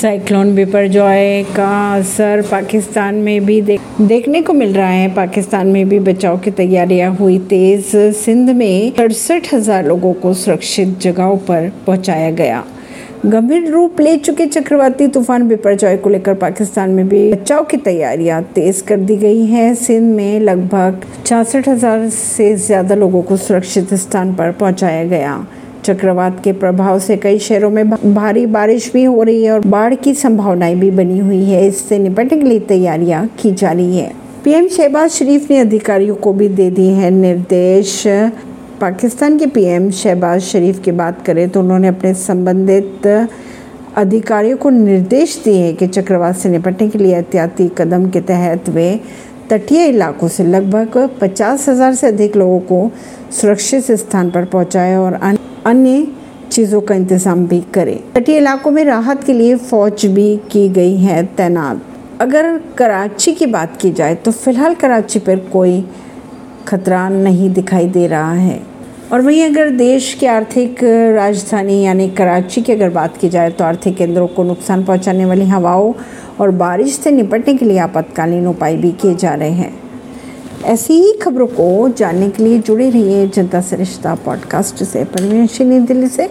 Cyclone Biparjoy का असर पाकिस्तान में भी देख, देखने को मिल रहा है। पाकिस्तान में भी बचाव की तैयारियाँ हुई तेज। सिंध में सड़सठ हज़ार लोगों को सुरक्षित जगहों पर पहुँचाया गया। गंभीर रूप ले चुके चक्रवाती तूफ़ान बिपरजॉय को लेकर पाकिस्तान में भी बचाव की तैयारियाँ तेज कर दी गई हैं। सिंध में लगभग छियासठ हज़ार से ज़्यादा लोगों को सुरक्षित स्थान पर पहुँचाया गया। चक्रवात के प्रभाव से कई शहरों में भारी बारिश भी हो रही है और बाढ़ की संभावनाएँ भी बनी हुई है। इससे निपटने के लिए तैयारियाँ की जा रही है। पीएम शहबाज शरीफ ने अधिकारियों को भी दे दिए हैं निर्देश। पाकिस्तान के पीएम शहबाज शरीफ की बात करें तो उन्होंने अपने संबंधित अधिकारियों को निर्देश दिए हैं कि चक्रवात से निपटने के लिए एहतियाती कदम के तहत वे तटीय इलाकों से लगभग पचास हज़ार से अधिक लोगों को सुरक्षित स्थान पर पहुँचाए और अन्य चीज़ों का इंतज़ाम भी करें। तटीय इलाकों में राहत के लिए फौज भी की गई है तैनात। अगर कराची की बात की जाए तो फ़िलहाल कराची पर कोई खतरा नहीं दिखाई दे रहा है। और वहीं अगर देश की आर्थिक राजधानी यानी कराची की अगर बात की जाए तो आर्थिक केंद्रों को नुकसान पहुँचाने वाली हवाओं और बारिश से निपटने के लिए आपातकालीन उपाय भी किए जा रहे हैं। ऐसी ही खबरों को जानने के लिए जुड़े रहिए जनता सरिश्ता पॉडकास्ट से, परवीन दिल्ली से।